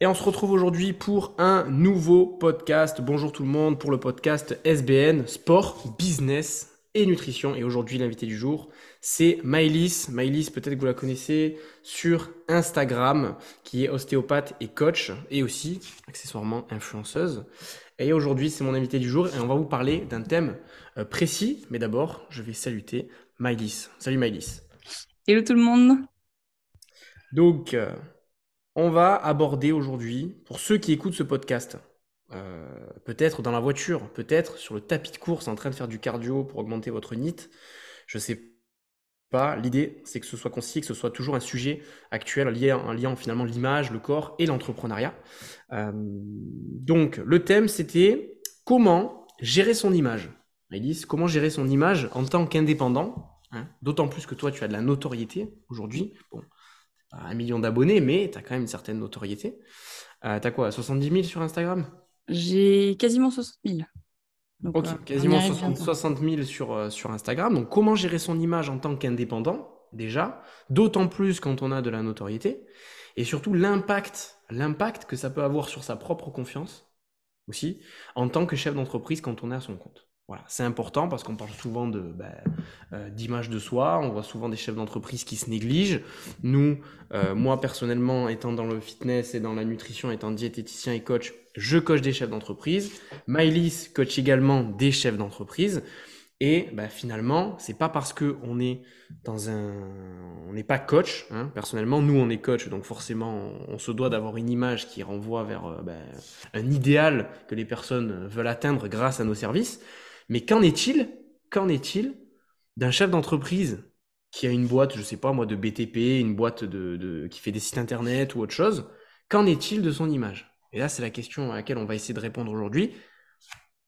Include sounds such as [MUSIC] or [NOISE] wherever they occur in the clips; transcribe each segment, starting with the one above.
Et on se retrouve aujourd'hui pour un nouveau podcast. Bonjour tout le monde pour le podcast SBN, sport, business et nutrition. Et aujourd'hui, l'invité du jour, c'est Maëlys. Maëlys, peut-être que vous la connaissez sur Instagram, qui est ostéopathe et coach, et aussi, accessoirement, influenceuse. Et aujourd'hui, c'est mon invité du jour, et on va vous parler d'un thème euh, précis. Mais d'abord, je vais saluter Maëlys. Salut Maëlys. Hello tout le monde. Donc, euh, on va aborder aujourd'hui, pour ceux qui écoutent ce podcast, euh, peut-être dans la voiture, peut-être sur le tapis de course en train de faire du cardio pour augmenter votre NIT, je sais pas. L'idée, c'est que ce soit concis, que ce soit toujours un sujet actuel lié en liant finalement l'image, le corps et l'entrepreneuriat. Euh, donc, le thème, c'était comment gérer son image. Elise, comment gérer son image en tant qu'indépendant hein D'autant plus que toi, tu as de la notoriété aujourd'hui. Bon, un million d'abonnés, mais tu as quand même une certaine notoriété. Euh, tu as quoi 70 000 sur Instagram? J'ai quasiment 60 000. ok, euh, quasiment 60, 000 sur, euh, sur Instagram. Donc, comment gérer son image en tant qu'indépendant, déjà? D'autant plus quand on a de la notoriété. Et surtout, l'impact, l'impact que ça peut avoir sur sa propre confiance aussi, en tant que chef d'entreprise quand on est à son compte. Voilà, c'est important parce qu'on parle souvent de ben, euh, d'image de soi. On voit souvent des chefs d'entreprise qui se négligent. Nous, euh, moi personnellement, étant dans le fitness et dans la nutrition, étant diététicien et coach, je coach des chefs d'entreprise. Maïlis coach également des chefs d'entreprise. Et ben, finalement, c'est pas parce que on est dans un, on n'est pas coach. Hein, personnellement, nous on est coach, donc forcément, on, se doit d'avoir une image qui renvoie vers ben, un idéal que les personnes veulent atteindre grâce à nos services. Mais qu'en est-il Qu'en est-il d'un chef d'entreprise qui a une boîte, je sais pas moi, de BTP, une boîte de, qui fait des sites internet ou autre chose Qu'en est-il de son image? Et là, c'est la question à laquelle on va essayer de répondre aujourd'hui.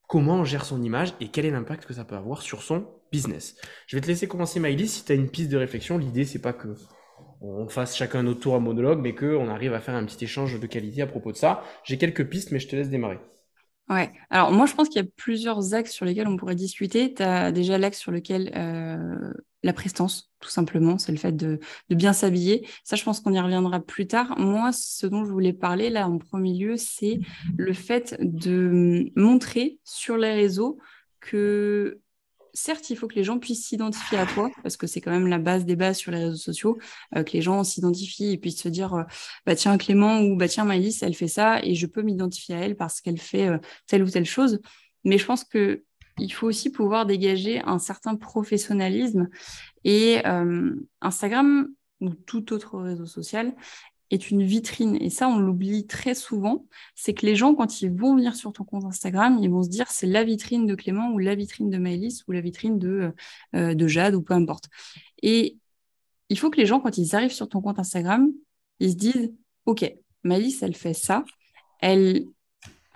Comment on gère son image et quel est l'impact que ça peut avoir sur son business? Je vais te laisser commencer, Maïlis. Si tu as une piste de réflexion, l'idée, c'est pas que on fasse chacun notre tour à monologue, mais qu'on arrive à faire un petit échange de qualité à propos de ça. J'ai quelques pistes, mais je te laisse démarrer. Ouais, alors moi je pense qu'il y a plusieurs axes sur lesquels on pourrait discuter. Tu as déjà l'axe sur lequel euh, la prestance, tout simplement, c'est le fait de, de bien s'habiller. Ça, je pense qu'on y reviendra plus tard. Moi, ce dont je voulais parler là en premier lieu, c'est le fait de montrer sur les réseaux que certes, il faut que les gens puissent s'identifier à toi, parce que c'est quand même la base des bases sur les réseaux sociaux, euh, que les gens s'identifient et puissent se dire, euh, bah tiens Clément ou bah tiens Maïlis, elle fait ça et je peux m'identifier à elle parce qu'elle fait euh, telle ou telle chose. Mais je pense que il faut aussi pouvoir dégager un certain professionnalisme et Instagram ou tout autre réseau social est une vitrine. Et ça, on l'oublie très souvent. C'est que les gens, quand ils vont venir sur ton compte Instagram, ils vont se dire c'est la vitrine de Clément ou la vitrine de Maëlys ou la vitrine de, euh, de Jade ou peu importe. Et il faut que les gens, quand ils arrivent sur ton compte Instagram, ils se disent OK, Maëlys, elle fait ça. Elle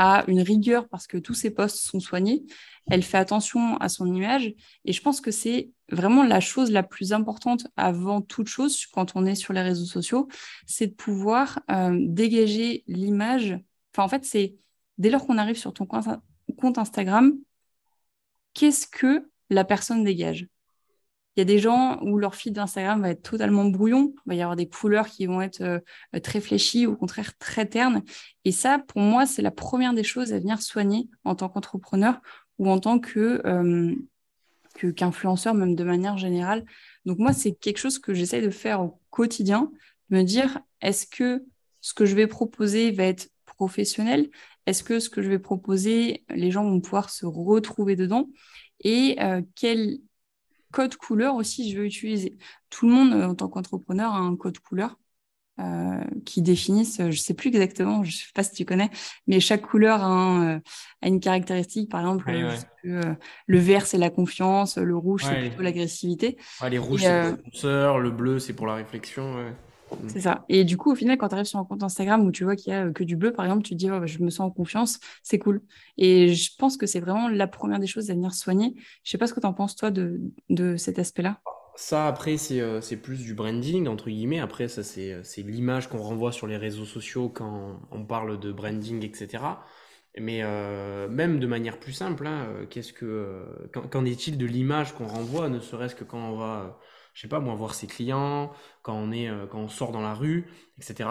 a une rigueur parce que tous ses posts sont soignés. Elle fait attention à son image. Et je pense que c'est vraiment la chose la plus importante avant toute chose quand on est sur les réseaux sociaux, c'est de pouvoir euh, dégager l'image. Enfin, en fait, c'est dès lors qu'on arrive sur ton compte Instagram, qu'est-ce que la personne dégage? Il y a des gens où leur feed d'Instagram va être totalement brouillon. Il va y avoir des couleurs qui vont être euh, très fléchies, au contraire très ternes. Et ça, pour moi, c'est la première des choses à venir soigner en tant qu'entrepreneur ou en tant que euh, qu'influenceur, même de manière générale. Donc moi, c'est quelque chose que j'essaye de faire au quotidien, me dire, est-ce que ce que je vais proposer va être professionnel? Est-ce que ce que je vais proposer, les gens vont pouvoir se retrouver dedans? Et euh, quel code couleur aussi je veux utiliser. Tout le monde, euh, en tant qu'entrepreneur, a un code couleur euh, qui définissent, je ne sais plus exactement, je ne sais pas si tu connais, mais chaque couleur a, euh, une caractéristique. Par exemple, le vert, c'est la confiance, le rouge, c'est plutôt l'agressivité. les rouges, c'est pour la le bleu, c'est pour la réflexion. Mm. C'est ça. Et du coup, au final, quand tu arrives sur un compte Instagram où tu vois qu'il y a euh, que du bleu, par exemple, tu te dis, oh, bah, je me sens en confiance, c'est cool. Et je pense que c'est vraiment la première des choses à venir soigner. Je sais pas ce que tu en penses, toi, de, de cet aspect-là. Ça, après, euh, c'est plus du branding, entre guillemets. Après, ça, c'est euh, l'image qu'on renvoie sur les réseaux sociaux quand on parle de branding, etc. Mais même de manière plus simple, hein, qu'est-ce que qu'en est-il de l'image qu'on renvoie, ne serait-ce que quand on va je sais pas moi, voir ses clients, quand on, est, euh, quand on sort dans la rue, etc.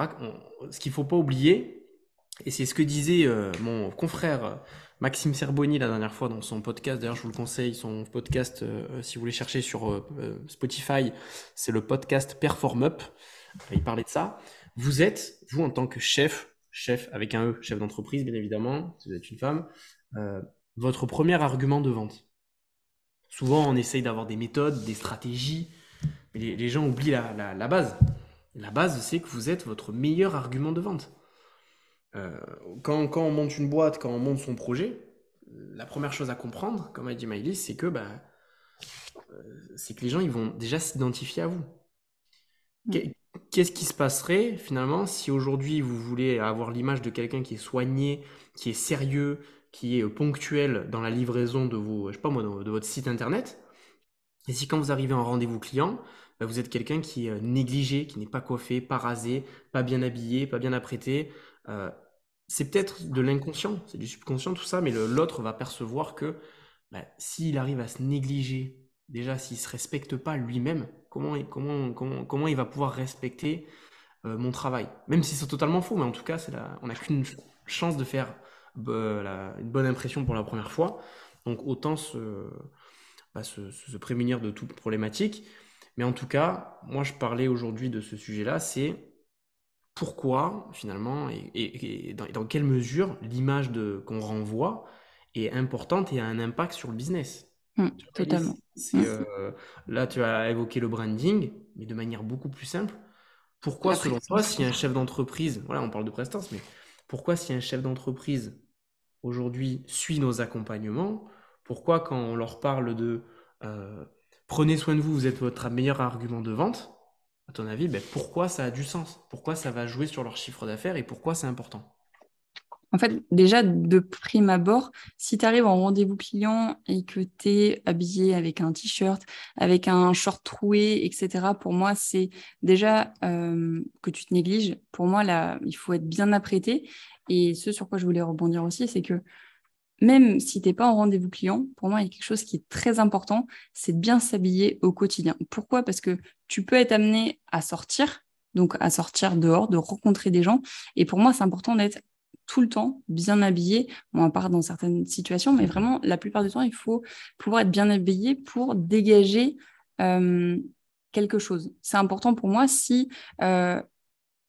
ce qu'il faut pas oublier, Et c'est ce que disait euh, mon confrère euh, Maxime Serboni la dernière fois dans son podcast. D'ailleurs, je vous le conseille, son podcast, si vous voulez chercher sur Spotify, c'est le podcast Perform Up. il parlait de ça. Vous êtes, vous en tant que chef, chef avec un E, chef d'entreprise, bien évidemment, si vous êtes une femme, votre premier argument de vente. Souvent, on essaye d'avoir des méthodes, des stratégies, mais les, gens oublient la base. La base, c'est que vous êtes votre meilleur argument de vente. Euh, quand, quand, on monte une boîte, quand on monte son projet, la première chose à comprendre, comme a dit Maïlis, c'est que, bah, euh, c'est que les gens ils vont déjà s'identifier à vous. Mm. Qu'est-ce qui se passerait finalement si aujourd'hui vous voulez avoir l'image de quelqu'un qui est soigné, qui est sérieux, qui est ponctuel dans la livraison de vos, je sais pas moi, de, votre site internet, et si quand vous arrivez en rendez-vous client, bah, vous êtes quelqu'un qui est négligé, qui n'est pas coiffé, pas rasé, pas bien habillé, pas bien apprêté, euh, c'est peut-être de l'inconscient, c'est du subconscient, tout ça, mais l'autre va percevoir que bah, s'il arrive à se négliger, déjà s'il ne se respecte pas lui-même, comment, il va pouvoir respecter euh, mon travail? Même si c'est totalement faux, mais en tout cas, on n'a qu'une chance de faire euh, une bonne impression pour la première fois. Donc autant bah, se, se, prémunir de toute problématique. Mais en tout cas, moi je parlais aujourd'hui de ce sujet-là, c'est pourquoi finalement et, dans, quelle mesure l'image qu'on renvoie est importante et a un impact sur le business. Mmh, totalement. Mmh. Euh, là, tu as évoqué le branding, mais de manière beaucoup plus simple. Pourquoi, selon toi, si un chef d'entreprise, voilà, on parle de prestance, mais pourquoi si un chef d'entreprise aujourd'hui suit nos accompagnements, pourquoi quand on leur parle de euh, prenez soin de vous, vous êtes votre meilleur argument de vente, à ton avis, ben, pourquoi ça a du sens? Pourquoi ça va jouer sur leur chiffre d'affaires et pourquoi c'est important? En fait, déjà, de prime abord, si tu arrives en rendez-vous client et que tu es habillé avec un t-shirt, avec un short troué, etc., pour moi, c'est déjà euh, que tu te négliges. Pour moi, il faut être bien apprêté. Et ce sur quoi je voulais rebondir aussi, c'est que même si tu n'es pas en rendez-vous client, pour moi, il y a quelque chose qui est très important, c'est de bien s'habiller au quotidien. Pourquoi? Parce que tu peux être amené à sortir, donc à sortir dehors, de rencontrer des gens. Et pour moi, c'est important d'être tout le temps bien habillé, bon, à part dans certaines situations, mais vraiment, la plupart du temps, il faut pouvoir être bien habillé pour dégager euh, quelque chose. C'est important pour moi si euh,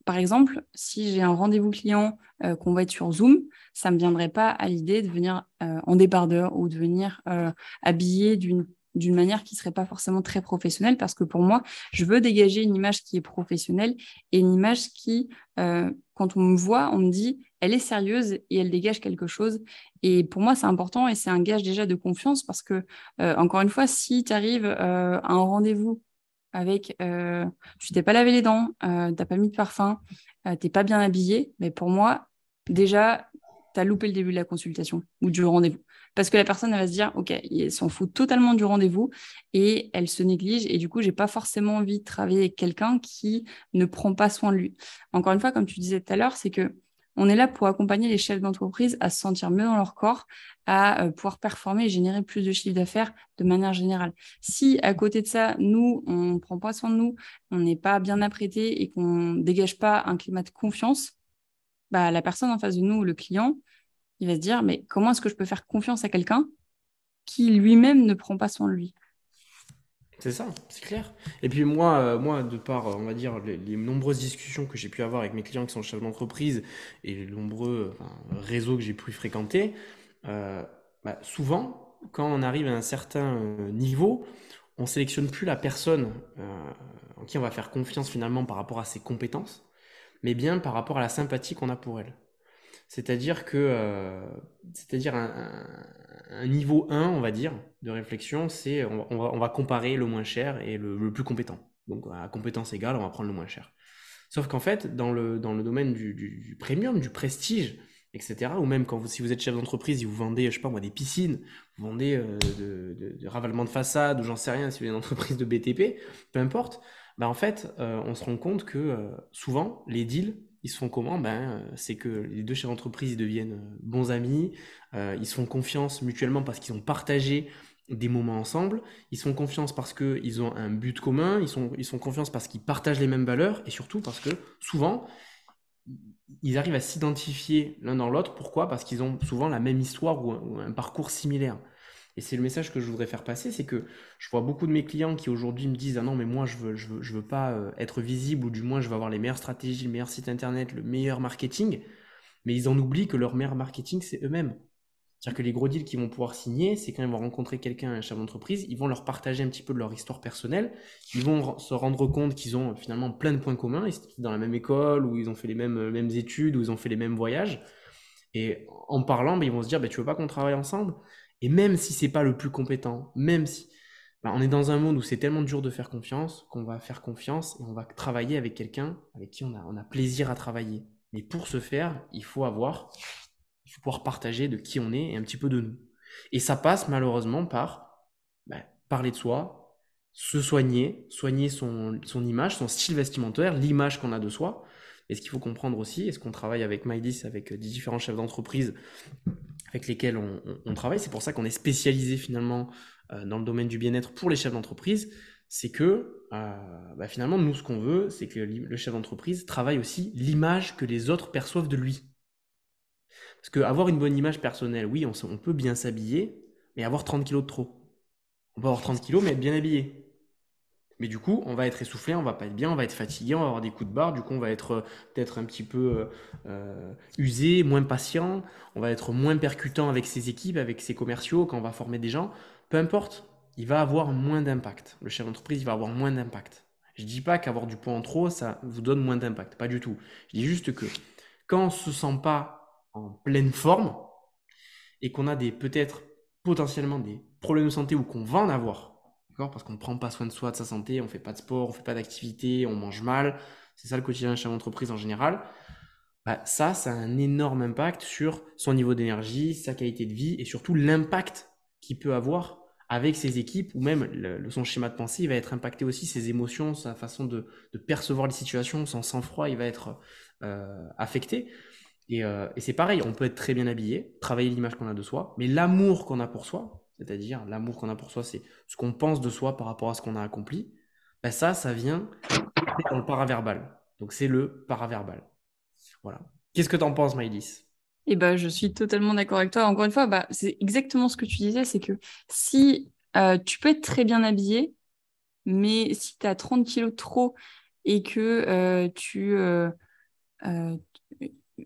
par exemple, si j'ai un rendez-vous client euh, qu'on va être sur Zoom, ça ne me viendrait pas à l'idée de venir euh, en débardeur ou de venir euh, habillé d'une d'une manière qui serait pas forcément très professionnelle parce que pour moi, je veux dégager une image qui est professionnelle et une image qui, quand on me voit, on me dit, elle est sérieuse et elle dégage quelque chose. Et pour moi, c'est important et c'est un gage déjà de confiance parce que, encore une fois, si tu arrives à un rendez-vous avec euh, tu t'es pas lavé les dents, euh, t'as pas mis de parfum, euh, t'es pas bien habillé, mais pour moi, déjà, tu as loupé le début de la consultation ou du rendez-vous. Parce que la personne, elle va se dire, OK, elle s'en fout totalement du rendez-vous et elle se néglige. Et du coup, j'ai pas forcément envie de travailler avec quelqu'un qui ne prend pas soin de lui. Encore une fois, comme tu disais tout à l'heure, c'est que on est là pour accompagner les chefs d'entreprise à se sentir mieux dans leur corps, à euh, pouvoir performer et générer plus de chiffre d'affaires de manière générale. Si à côté de ça, nous, on ne prend pas soin de nous, on n'est pas bien apprêté et qu'on ne dégage pas un climat de confiance, bah, la personne en face de nous, le client, il va se dire, mais comment est-ce que je peux faire confiance à quelqu'un qui lui-même ne prend pas soin de lui? C'est ça, c'est clair. Et puis moi, euh, moi, de par, on va dire, les, nombreuses discussions que j'ai pu avoir avec mes clients qui sont chefs d'entreprise et les nombreux réseaux que j'ai pu fréquenter, euh, bah, souvent, quand on arrive à un certain euh, niveau, on sélectionne plus la personne en qui on va faire confiance finalement par rapport à ses compétences, mais bien par rapport à la sympathie qu'on a pour elle. C'est-à-dire que, c'est-à-dire un, niveau 1, on va dire, de réflexion, c'est on, va, comparer le moins cher et le, plus compétent. Donc à compétence égale, on va prendre le moins cher. Sauf qu'en fait, dans le, dans le domaine du, premium, du prestige, etc., ou même quand vous, si vous êtes chef d'entreprise et vous vendez, je sais pas moi, des piscines, vous vendez euh, de, ravalement de façade, ou j'en sais rien, si vous êtes une entreprise de BTP, peu importe, bah en fait, euh, on se rend compte que euh, souvent, les deals ils se font comment? Ben, euh, C'est que les deux chefs d'entreprise deviennent euh, bons amis, euh, ils se font confiance mutuellement parce qu'ils ont partagé des moments ensemble, ils se font confiance parce qu'ils ont un but commun, ils sont, ils confiance parce qu'ils partagent les mêmes valeurs et surtout parce que souvent, ils arrivent à s'identifier l'un dans l'autre. Pourquoi? Parce qu'ils ont souvent la même histoire ou un, parcours similaire. Et c'est le message que je voudrais faire passer, c'est que je vois beaucoup de mes clients qui aujourd'hui me disent ah non mais moi je veux je veux, pas euh, être visible ou du moins je veux avoir les meilleures stratégies, le meilleur site internet, le meilleur marketing, mais ils en oublient que leur meilleur marketing c'est eux-mêmes. C'est-à-dire que les gros deals qu'ils vont pouvoir signer, c'est quand ils vont rencontrer quelqu'un, un chef d'entreprise, ils vont leur partager un petit peu de leur histoire personnelle, ils vont se rendre compte qu'ils ont finalement plein de points communs, ils sont dans la même école, ou ils ont fait les mêmes, mêmes études, ou ils ont fait les mêmes voyages. Et en parlant, ben, ils vont se dire, ben, tu veux pas qu'on travaille ensemble? Et même si c'est pas le plus compétent, même si ben, on est dans un monde où c'est tellement dur de faire confiance, qu'on va faire confiance et on va travailler avec quelqu'un avec qui on a, plaisir à travailler. Mais pour ce faire, il faut avoir il faut pouvoir partager de qui on est et un petit peu de nous. Et ça passe malheureusement par bah, parler de soi, se soigner, soigner son, son image, son style vestimentaire, l'image qu'on a de soi. Et ce qu'il faut comprendre aussi, est-ce qu'on travaille avec MyDis, avec euh, différents chefs d'entreprise avec lesquels on, travaille, c'est pour ça qu'on est spécialisé finalement euh, dans le domaine du bien-être pour les chefs d'entreprise, c'est que euh, bah, finalement, nous, ce qu'on veut, c'est que le chef d'entreprise travaille aussi l'image que les autres perçoivent de lui. Parce qu'avoir une bonne image personnelle, oui, on, peut bien s'habiller, mais avoir 30 kilos de trop. On peut avoir 30 kilos, mais être bien habillé. Mais du coup, on va être essoufflé, on va pas être bien, on va être fatigué, on va avoir des coups de barre, du coup, on va être euh, peut-être un petit peu euh, euh, usé, moins patient, on va être moins percutant avec ses équipes, avec ses commerciaux, quand on va former des gens. Peu importe, il va avoir moins d'impact. Le chef d'entreprise, il va avoir moins d'impact. Je dis pas qu'avoir du poids en trop, ça vous donne moins d'impact, pas du tout. Je dis juste que quand on se sent pas en pleine forme et qu'on a des peut-être potentiellement des problèmes de santé ou qu'on va en avoir, Parce qu'on ne prend pas soin de soi, de sa santé, on fait pas de sport, on fait pas d'activité, on mange mal, c'est ça le quotidien chez l'entreprise en général. Bah, ça, ça a un énorme impact sur son niveau d'énergie, sa qualité de vie et surtout l'impact qu'il peut avoir avec ses équipes ou même son schéma de pensée, il va être impacté aussi, ses émotions, sa façon de, percevoir les situations, son sang-froid, il va être euh, affecté. Euh, et, c'est pareil, on peut être très bien habillé, travailler l'image qu'on a de soi, mais l'amour qu'on a pour soi, c'est-à-dire l'amour qu'on a pour soi, c'est ce qu'on pense de soi par rapport à ce qu'on a accompli, ben ça, ça vient dans le paraverbal. Donc c'est le paraverbal. Voilà. Qu'est-ce que tu en penses, Maïlis? Eh ben, je suis totalement d'accord avec toi. Encore une fois, bah, c'est exactement ce que tu disais, c'est que si euh, tu peux être très bien habillé, mais si tu as 30 kilos de trop et que euh, tu,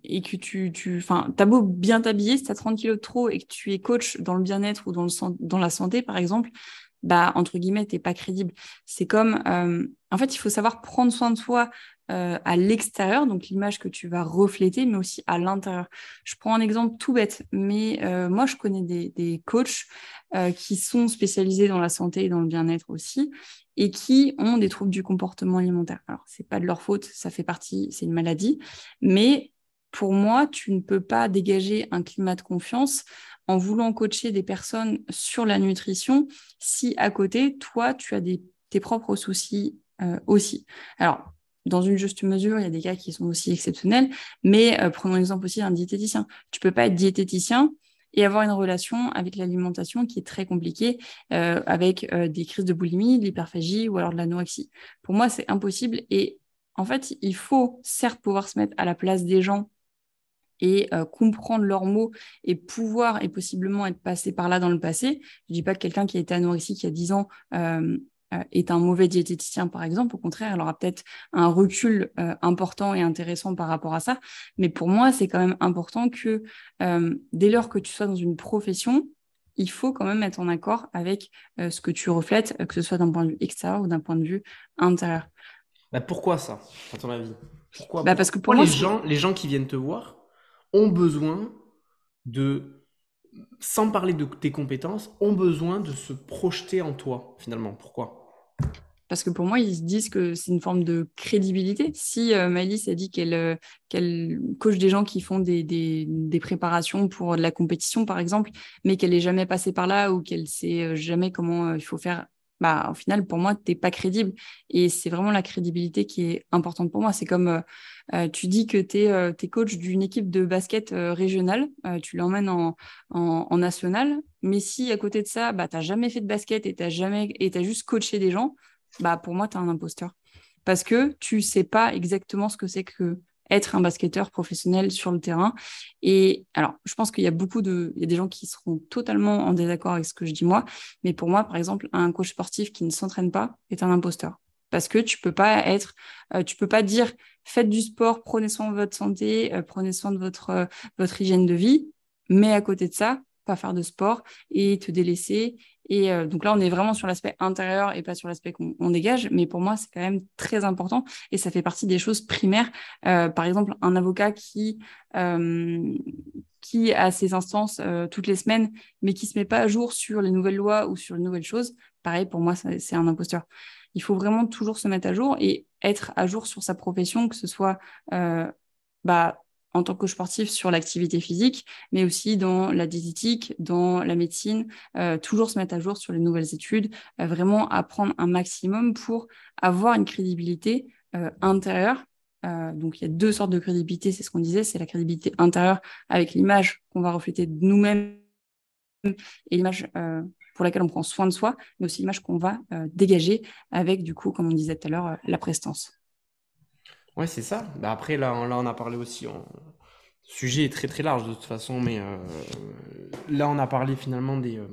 et que tu, tu, t'as beau bien t'habiller, si t'as 30 kilos de trop et que tu es coach dans le bien-être ou dans, le, dans la santé, par exemple, bah, entre guillemets, t'es pas crédible. C'est comme, euh, en fait, il faut savoir prendre soin de soi euh, à l'extérieur, donc l'image que tu vas refléter, mais aussi à l'intérieur. Je prends un exemple tout bête, mais euh, moi, je connais des, des coachs qui sont spécialisés dans la santé et dans le bien-être aussi, et qui ont des troubles du comportement alimentaire. Alors, c'est pas de leur faute, ça fait partie, c'est une maladie, mais pour moi, tu ne peux pas dégager un climat de confiance en voulant coacher des personnes sur la nutrition si à côté, toi, tu as tes propres soucis euh, aussi. Alors, dans une juste mesure, il y a des cas qui sont aussi exceptionnels, mais euh, prenons l'exemple aussi d'un diététicien. Tu peux pas être diététicien et avoir une relation avec l'alimentation qui est très compliquée, euh, avec des crises de boulimie, de l'hyperphagie ou alors de l'anorexie. Pour moi, c'est impossible et en fait, il faut certes pouvoir se mettre à la place des gens et euh, comprendre leurs mots et pouvoir et possiblement être passé par là dans le passé. Je ne dis pas que quelqu'un qui a été anorexique il y a 10 ans euh, euh, est un mauvais diététicien, par exemple. Au contraire, il aura peut-être un recul important et intéressant par rapport à ça. Mais pour moi, c'est quand même important que dès lors que tu sois dans une profession, il faut quand même être en accord avec ce que tu reflètes, que ce soit d'un point de vue extérieur ou d'un point de vue intérieur. Bah pourquoi ça, à ton avis? Pourquoi, bah parce que pour les, gens, les gens qui viennent te voir, ont besoin de, sans parler de tes compétences, ont besoin de se projeter en toi, finalement. Pourquoi? Parce que pour moi, ils se disent que c'est une forme de crédibilité. Si euh, a dit qu'elle euh, qu'elle coach des gens qui font des, préparations pour de la compétition, par exemple, mais qu'elle n'est jamais passée par là ou qu'elle sait euh, jamais comment euh, il faut faire bah, au final, pour moi, tu n'es pas crédible. Et c'est vraiment la crédibilité qui est importante pour moi. C'est comme euh, euh, tu dis que tu es, euh, coach d'une équipe de basket régionale, tu l'emmènes en, national, mais si à côté de ça, bah, tu n'as jamais fait de basket et tu as, juste coaché des gens, bah, pour moi, tu es un imposteur. Parce que tu sais pas exactement ce que c'est que être un basketteur professionnel sur le terrain. Et alors, je pense qu'il y a beaucoup de, il y a des gens qui seront totalement en désaccord avec ce que je dis moi, mais pour moi, par exemple, un coach sportif qui ne s'entraîne pas est un imposteur. Parce que tu peux pas être, euh, tu peux pas dire faites du sport, prenez soin de votre santé, euh, prenez soin de votre, euh, votre hygiène de vie, mais à côté de ça, pas faire de sport et te délaisser. Et euh, donc là, on est vraiment sur l'aspect intérieur et pas sur l'aspect qu'on dégage. Mais pour moi, c'est quand même très important et ça fait partie des choses primaires. Euh, par exemple, un avocat qui, euh, qui a ses instances toutes les semaines, mais qui se met pas à jour sur les nouvelles lois ou sur les nouvelles choses, pareil, pour moi, c'est un imposteur. Il faut vraiment toujours se mettre à jour et être à jour sur sa profession, que ce soit bah, en tant que sportif sur l'activité physique, mais aussi dans la diététique, dans la médecine, euh, toujours se mettre à jour sur les nouvelles études, euh, vraiment apprendre un maximum pour avoir une crédibilité euh, intérieure. donc il y a deux sortes de crédibilité, c'est ce qu'on disait, c'est la crédibilité intérieure avec l'image qu'on va refléter de nous-mêmes et l'image pour laquelle on prend soin de soi, mais aussi l'image qu'on va dégager avec, du coup, comme on disait tout à l'heure, la prestance. Ouais, c'est ça. Bah, après, là, on, là, on a parlé aussi. Le sujet est très très large de toute façon, mais euh, là, on a parlé finalement des. Euh,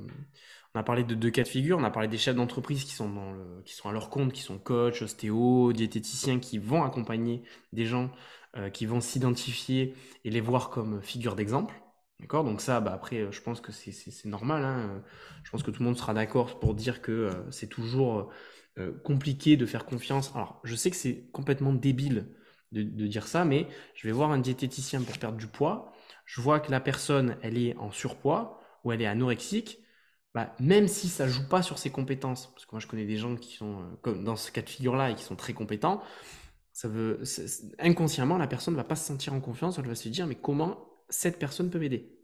on a parlé de deux cas de figure. On a parlé des chefs d'entreprise qui sont dans le, qui sont à leur compte, qui sont coach, ostéo, diététiciens, qui vont accompagner des gens, euh, qui vont s'identifier et les voir comme figure d'exemple. D'accord Donc ça, bah après, je pense que c'est normal. Hein. Je pense que tout le monde sera d'accord pour dire que c'est toujours euh, compliqué de faire confiance. Alors, je sais que c'est complètement débile de, dire ça, mais je vais voir un diététicien pour perdre du poids. Je vois que la personne, elle est en surpoids ou elle est anorexique. Bah, même si ça joue pas sur ses compétences, parce que moi je connais des gens qui sont euh, comme dans ce cas de figure-là et qui sont très compétents, ça veut inconsciemment la personne ne va pas se sentir en confiance, elle va se dire mais comment cette personne peut m'aider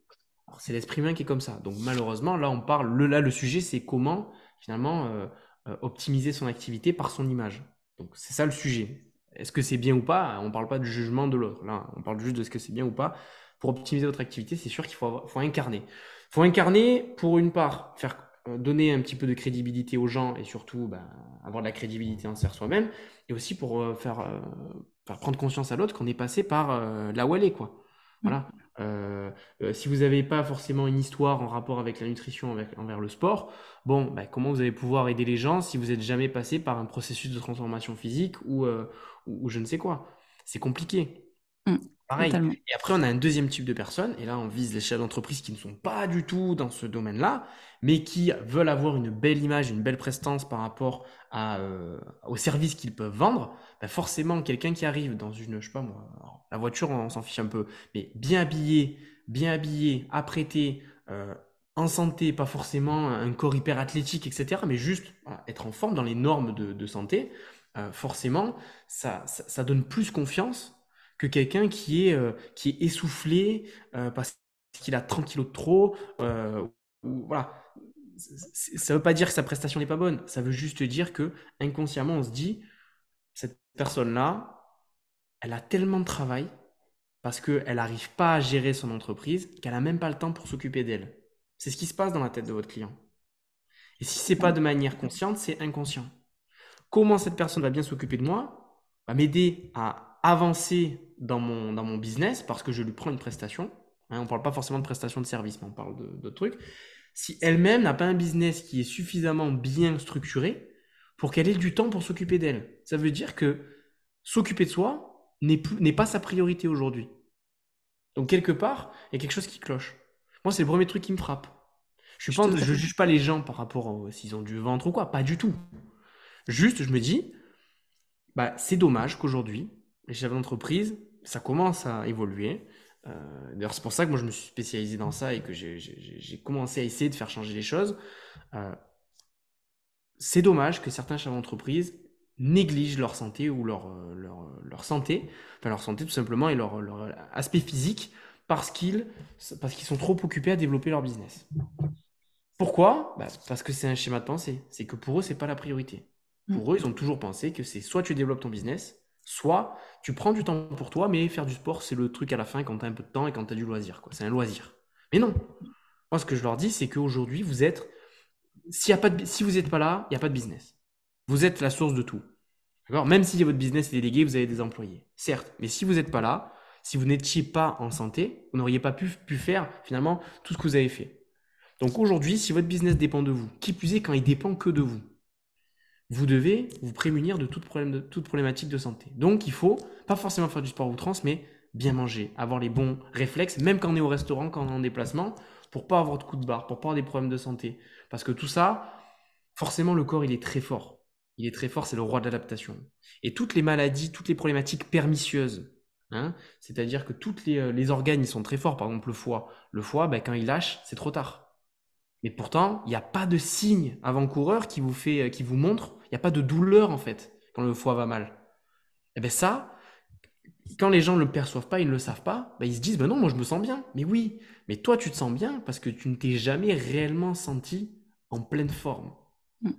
C'est l'esprit humain qui est comme ça. Donc malheureusement là on parle le là le sujet c'est comment finalement euh, euh, optimiser son activité par son image. Donc c'est ça le sujet. Est-ce que c'est bien ou pas? On ne parle pas du jugement de l'autre. Là, on parle juste de ce que c'est bien ou pas. Pour optimiser votre activité, c'est sûr qu'il faut, incarner. Il faut incarner pour une part, faire euh, donner un petit peu de crédibilité aux gens et surtout ben, avoir de la crédibilité envers soi-même et aussi pour euh, faire, prendre conscience à l'autre qu'on est passé par là où elle est quoi. Voilà. Euh, euh, si vous n'avez pas forcément une histoire en rapport avec la nutrition envers le sport, bon, bah, comment vous allez pouvoir aider les gens si vous n'êtes jamais passé par un processus de transformation physique ou, euh, je ne sais quoi? C'est compliqué. Mmh, Pareil. Et après, on a un deuxième type de personnes, et là, on vise les chefs d'entreprise qui ne sont pas du tout dans ce domaine-là, mais qui veulent avoir une belle image, une belle prestance par rapport à, euh, aux services qu'ils peuvent vendre. Bah forcément, quelqu'un qui arrive dans une, je sais pas moi, la voiture, on, s'en fiche un peu, mais bien habillé, bien habillé, apprêté, euh, en santé, pas forcément un corps hyper athlétique, etc., mais juste être en forme dans les normes de, santé, euh, forcément, ça, ça donne plus confiance que quelqu'un qui est, euh, qui est essoufflé euh, parce qu'il a 30 kilos de trop. Euh, voilà. Ça ne veut pas dire que sa prestation n'est pas bonne. Ça veut juste dire que inconsciemment, on se dit, cette personne-là, elle a tellement de travail parce qu'elle n'arrive pas à gérer son entreprise qu'elle n'a même pas le temps pour s'occuper d'elle. C'est ce qui se passe dans la tête de votre client. Et si c'est pas de manière consciente, c'est inconscient. Comment cette personne va bien s'occuper de moi Va m'aider à avancer dans mon, dans mon business parce que je lui prends une prestation. Hein, on ne parle pas forcément de prestation de service, mais on parle d'autres trucs. Si elle-même n'a pas un business qui est suffisamment bien structuré pour qu'elle ait du temps pour s'occuper d'elle, ça veut dire que s'occuper de soi n'est pas sa priorité aujourd'hui. Donc quelque part, il y a quelque chose qui cloche. Moi, c'est le premier truc qui me frappe. Je ne je juge pas les gens par rapport à s'ils ont du ventre ou quoi, pas du tout. Juste, je me dis, bah, c'est dommage qu'aujourd'hui, les chefs d'entreprise, ça commence à évoluer. Euh, d'ailleurs, c'est pour ça que moi je me suis spécialisé dans ça et que j'ai commencé à essayer de faire changer les choses. Euh, c'est dommage que certains chefs d'entreprise négligent leur santé ou leur, euh, leur, leur, santé, enfin leur santé tout simplement et leur, leur aspect physique parce qu'ils parce qu'ils sont trop occupés à développer leur business. Pourquoi? Bah, Parce que c'est un schéma de pensée. C'est que pour eux, c'est pas la priorité. Pour mm. eux, ils ont toujours pensé que c'est soit tu développes ton business, Soit tu prends du temps pour toi, mais faire du sport, c'est le truc à la fin quand tu un peu de temps et quand tu as du loisir. C'est un loisir. Mais non. Moi, ce que je leur dis, c'est qu'aujourd'hui, vous êtes. Si vous n'êtes pas là, il n'y a pas de business. Vous êtes la source de tout. Même si votre business est délégué, vous avez des employés. Certes, mais si vous n'êtes pas là, si vous n'étiez pas en santé, vous n'auriez pas pu, pu, faire finalement tout ce que vous avez fait. Donc aujourd'hui, si votre business dépend de vous, qui plus est quand il dépend que de vous, vous devez vous prémunir de toute, problématique de santé. Donc il faut pas forcément faire du sport outrance, mais bien manger, avoir les bons réflexes, même quand on est au restaurant, quand on est en déplacement, pour pas avoir de coups de barre, pour pas avoir des problèmes de santé. Parce que tout ça, forcément, le corps, il est très fort. Il est très fort, c'est le roi de l'adaptation. Et toutes les maladies, toutes les problématiques pernicieuses, hein, c'est-à-dire que tous les, euh, les, organes, ils sont très forts. Par exemple, le foie. Le foie, ben, quand il lâche, c'est trop tard. Mais pourtant, il n'y a pas de signe avant-coureur qui vous fait, euh, qui vous montre, il n'y a pas de douleur en fait quand le foie va mal. Et eh bien ça, quand les gens ne le perçoivent pas, ils ne le savent pas, ben ils se disent, ben non, moi je me sens bien. Mais oui, mais toi tu te sens bien parce que tu ne t'es jamais réellement senti en pleine forme. Mm.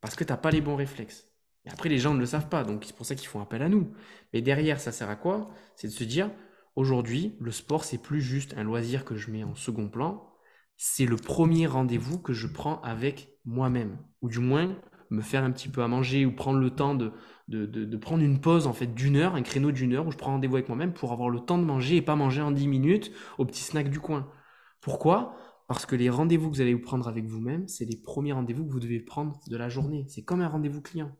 Parce que tu n'as pas les bons réflexes. Et après, les gens ne le savent pas, donc c'est pour ça qu'ils font appel à nous. Mais derrière, ça sert à quoi? C'est de se dire, aujourd'hui, le sport, c'est plus juste un loisir que je mets en second plan, c'est le premier rendez-vous que je prends avec moi-même. Ou du moins, me faire un petit peu à manger ou prendre le temps de, de, prendre une pause en fait d'une heure, un créneau d'une heure où je prends rendez-vous avec moi-même pour avoir le temps de manger et pas manger en 10 minutes au petit snack du coin. Pourquoi? Parce que les rendez-vous que vous allez vous prendre avec vous-même, c'est les premiers rendez-vous que vous devez prendre de la journée. C'est comme un rendez-vous client.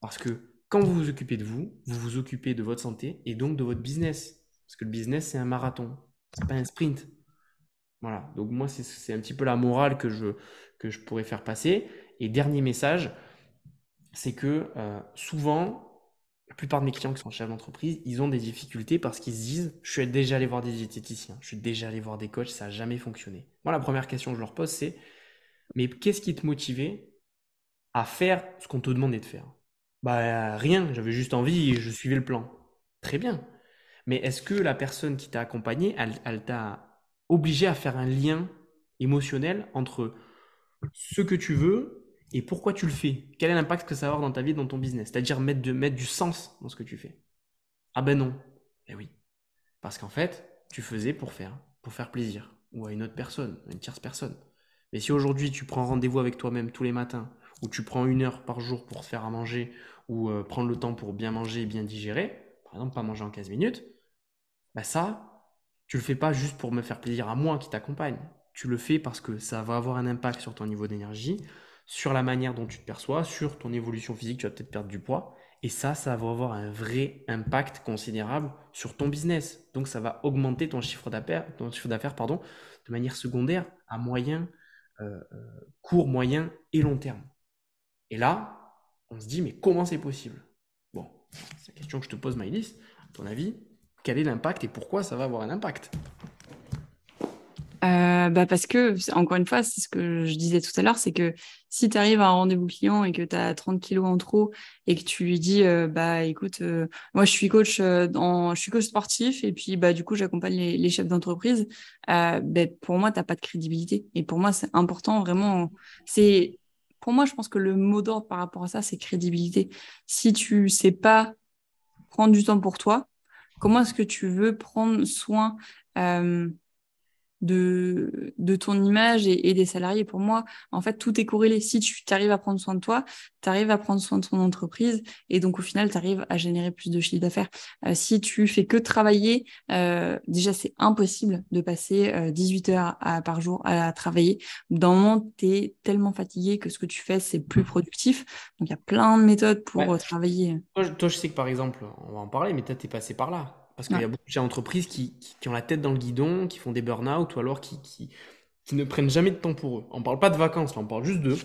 Parce que quand vous vous occupez de vous, vous vous occupez de votre santé et donc de votre business. Parce que le business, c'est un marathon, c'est pas un sprint. Voilà, donc moi, c'est un petit peu la morale que je, que pourrais faire passer. Et dernier message, c'est que euh, souvent, la plupart de mes clients qui sont chefs d'entreprise, ils ont des difficultés parce qu'ils se disent Je suis déjà allé voir des diététiciens, je suis déjà allé voir des coachs, ça n'a jamais fonctionné. Moi, la première question que je leur pose, c'est Mais qu'est-ce qui te motivait à faire ce qu'on te demandait de faire? Bah, rien, j'avais juste envie je suivais le plan. Très bien. Mais est-ce que la personne qui t'a accompagné, elle t'a obligé à faire un lien émotionnel entre ce que tu veux et pourquoi tu le fais. Quel est l'impact que ça va avoir dans ta vie, dans ton business? C'est-à-dire mettre, de, mettre du sens dans ce que tu fais. Ah ben non. Eh oui. Parce qu'en fait, tu faisais pour faire, pour faire plaisir. Ou à une autre personne, à une tierce personne. Mais si aujourd'hui tu prends rendez-vous avec toi-même tous les matins, ou tu prends une heure par jour pour te faire à manger, ou euh, prendre le temps pour bien manger et bien digérer, par exemple pas manger en 15 minutes, bah ça, tu le fais pas juste pour me faire plaisir à moi qui t'accompagne. Tu le fais parce que ça va avoir un impact sur ton niveau d'énergie, sur la manière dont tu te perçois, sur ton évolution physique, tu vas peut-être perdre du poids. Et ça, ça va avoir un vrai impact considérable sur ton business. Donc, ça va augmenter ton chiffre d'affaires, de manière secondaire à moyen, euh, euh, court, moyen et long terme. Et là, on se dit, mais comment c'est possible? Bon, c'est la question que je te pose, Maïlis. À ton avis, quel est l'impact et pourquoi ça va avoir un impact euh, bah parce que, encore une fois, c'est ce que je disais tout à l'heure, c'est que si tu arrives à un rendez-vous client et que tu as 30 kilos en trop et que tu lui dis, euh, bah écoute, euh, moi je suis coach dans, je suis coach sportif et puis bah du coup j'accompagne les, chefs d'entreprise, bah, pour moi tu n'as pas de crédibilité. Et pour moi c'est important vraiment, c'est, pour moi je pense que le mot d'ordre par rapport à ça c'est crédibilité. Si tu sais pas prendre du temps pour toi, Comment est-ce que tu veux prendre soin euh, de, de ton image et, des salariés. Pour moi, en fait, tout est corrélé. Si tu arrives à prendre soin de toi, tu arrives à prendre soin de ton entreprise et donc au final, tu arrives à générer plus de chiffre d'affaires. Euh, si tu fais que travailler, euh, déjà, c'est impossible de passer 18 heures par jour à, travailler. Dans le moment, tu es tellement fatigué que ce que tu fais, c'est plus productif. Donc, il y a plein de méthodes pour travailler. Toi, je sais que par exemple, on va en parler, mais toi, tu es passé par là. Parce qu'il y a beaucoup d'entreprises qui, qui, ont la tête dans le guidon, qui font des burn-out ou alors qui, qui, qui, ne prennent jamais de temps pour eux. On ne parle pas de vacances, là, on parle juste de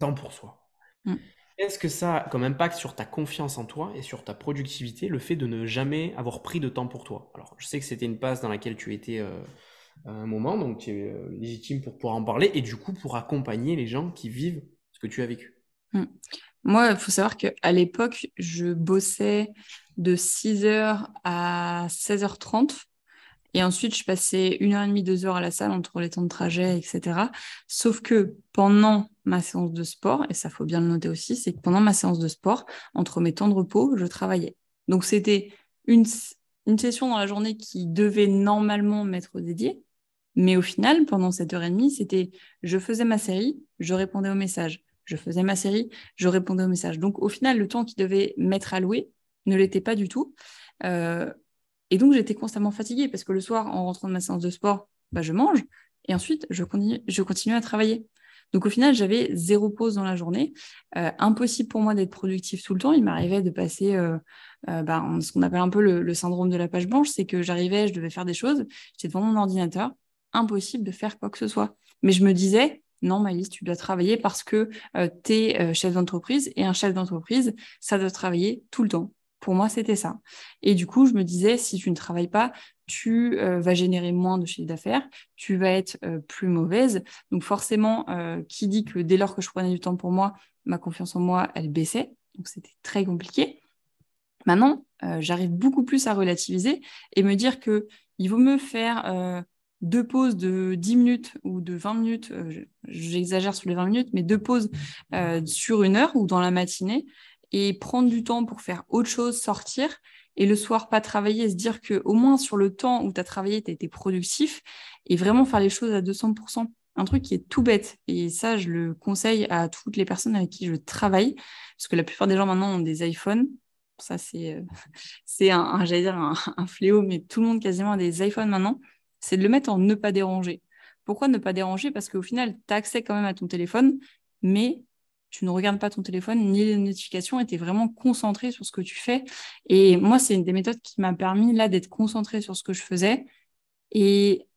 temps pour soi. Mm. Est-ce que ça a comme impact sur ta confiance en toi et sur ta productivité le fait de ne jamais avoir pris de temps pour toi? Alors, je sais que c'était une passe dans laquelle tu étais euh, à un moment, donc tu es euh, légitime pour pouvoir en parler et du coup pour accompagner les gens qui vivent ce que tu as vécu. Mm. Moi, il faut savoir qu'à l'époque, je bossais de 6h à 16h30. Et ensuite, je passais une heure et demie, deux heures à la salle entre les temps de trajet, etc. Sauf que pendant ma séance de sport, et ça faut bien le noter aussi, c'est que pendant ma séance de sport, entre mes temps de repos, je travaillais. Donc c'était une, une session dans la journée qui devait normalement m'être dédiée. Mais au final, pendant cette heure et demie, c'était je faisais ma série, je répondais aux messages, je faisais ma série, je répondais aux messages. Donc au final, le temps qui devait m'être alloué ne l'était pas du tout. Euh, et donc j'étais constamment fatiguée parce que le soir, en rentrant de ma séance de sport, bah, je mange et ensuite je continue, à travailler. Donc au final, j'avais zéro pause dans la journée. Euh, impossible pour moi d'être productif tout le temps. Il m'arrivait de passer euh, bah, ce qu'on appelle un peu le, syndrome de la page blanche, c'est que j'arrivais, je devais faire des choses, j'étais devant mon ordinateur, impossible de faire quoi que ce soit. Mais je me disais, non, Maïs, tu dois travailler parce que tu es chef d'entreprise et un chef d'entreprise, ça doit travailler tout le temps. Pour moi, c'était ça. Et du coup, je me disais, si tu ne travailles pas, tu euh, vas générer moins de chiffre d'affaires, tu vas être euh, plus mauvaise. Donc forcément, euh, qui dit que dès lors que je prenais du temps pour moi, ma confiance en moi, elle baissait. Donc c'était très compliqué. Maintenant, j'arrive beaucoup plus à relativiser et me dire que il vaut mieux faire deux pauses de 10 minutes ou de 20 minutes, j'exagère sur les 20 minutes, mais deux pauses sur une heure ou dans la matinée et prendre du temps pour faire autre chose, sortir, et le soir pas travailler et se dire que au moins sur le temps où tu as travaillé, tu as été productif et vraiment faire les choses à 200%. Un truc qui est tout bête. Et ça, je le conseille à toutes les personnes avec qui je travaille, parce que la plupart des gens maintenant ont des iPhones. Ça, c'est euh, [LAUGHS] un, j'allais dire [LAUGHS] un, fléau, mais tout le monde quasiment a des iPhones maintenant. C'est de le mettre en ne pas déranger. Pourquoi ne pas déranger? Parce qu'au final, tu as accès quand même à ton téléphone, mais tu ne regardes pas ton téléphone ni les notifications et tu es vraiment concentré sur ce que tu fais. Et moi, c'est une des méthodes qui m'a permis là d'être concentré sur ce que je faisais et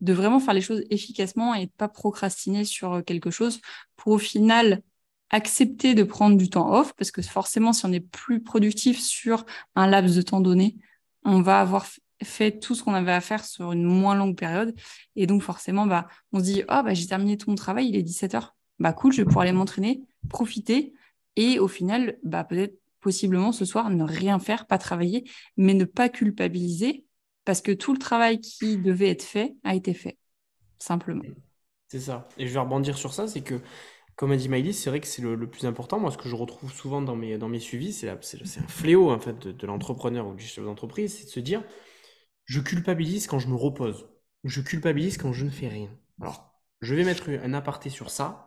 de vraiment faire les choses efficacement et pas procrastiner sur quelque chose pour au final accepter de prendre du temps off parce que forcément, si on est plus productif sur un laps de temps donné, on va avoir fait tout ce qu'on avait à faire sur une moins longue période. Et donc, forcément, bah, on se dit, oh, bah, j'ai terminé tout mon travail, il est 17 heures bah cool, je vais pouvoir aller m'entraîner, profiter et au final, bah peut-être possiblement ce soir ne rien faire, pas travailler, mais ne pas culpabiliser parce que tout le travail qui devait être fait a été fait, simplement. C'est ça. Et je vais rebondir sur ça, c'est que, comme a dit Maïlis, c'est vrai que c'est le, plus important. Moi, ce que je retrouve souvent dans mes, dans mes suivis, c'est un fléau en fait, de, de l'entrepreneur ou du chef d'entreprise, c'est de se dire, je culpabilise quand je me repose, je culpabilise quand je ne fais rien. Alors, je vais mettre un aparté sur ça,